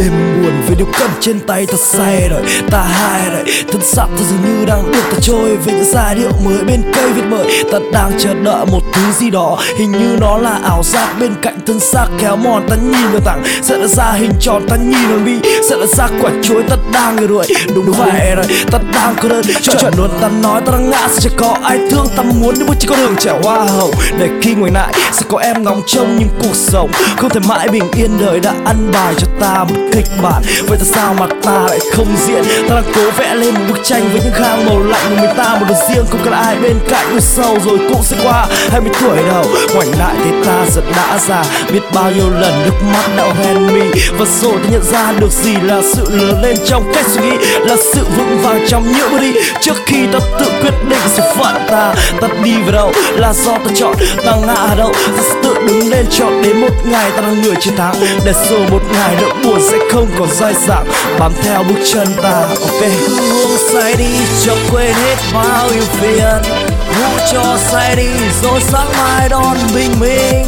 đêm buồn về điều cầm trên tay thật say rồi, ta hai rồi. Thân xác ta dường như đang được ta trôi về những giai điệu mới bên cây viết bởi ta đang chờ đợi một thứ gì đó, hình như nó là ảo giác bên cạnh thân xác kéo mòn ta nhìn vào tặng sẽ ra hình tròn ta nhìn vào mi sẽ là ra quả chuối ta đang người đuổi. Đúng vậy rồi ta đang cô đơn. Cho chuẩn luôn, ta nói ta đang ngã, sẽ chẳng có ai thương, ta muốn đi bước trên con đường trẻ hoa hậu để khi ngoảnh lại, sẽ có em ngóng trông nhưng cuộc sống không thể mãi bình yên. Đời đã ăn bài cho ta một kịch bản. Vậy tại sao mà ta lại không diễn? Ta đang cố vẽ lên một bức tranh với những khang màu lạnh của mình ta một đời riêng không cần ai bên cạnh. Người sâu rồi cũng sẽ qua 20 tuổi đầu. Ngoảnh lại thì ta giật đã già, biết bao nhiêu lần nước mắt đã hoen mi. Và rồi ta nhận ra được gì là sự lớn lên trong cách suy nghĩ, là sự vững vàng trong những bước đi. Trước khi ta tự quyết định số phận ta ta đi vào đâu là do ta chọn. Ta ngã ở đâu, ta sẽ tự đứng lên chọn đến một ngày ta là người chiến thắng để rồi một ngày nỗi buồn sẽ không còn dai dẳng, bám theo bước chân ta, ok. Uống say đi cho quên hết bao yêu phiền. Ngủ cho say đi, rồi sáng mai đón bình minh.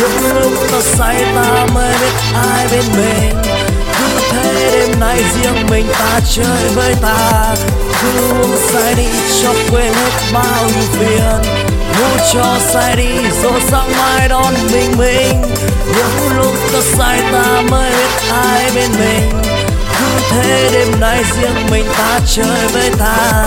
Những lúc ta say ta mới biết ai bên mình thế riêng mình ta chơi với ta. Cứ uống say đi, cho quên hết bao nhiêu phiền. Ngủ cho say đi, rồi sáng mai đón bình minh? Những lúc ta say ta mới biết ai bên mình. Cứ thế đêm nay riêng mình ta chơi với ta.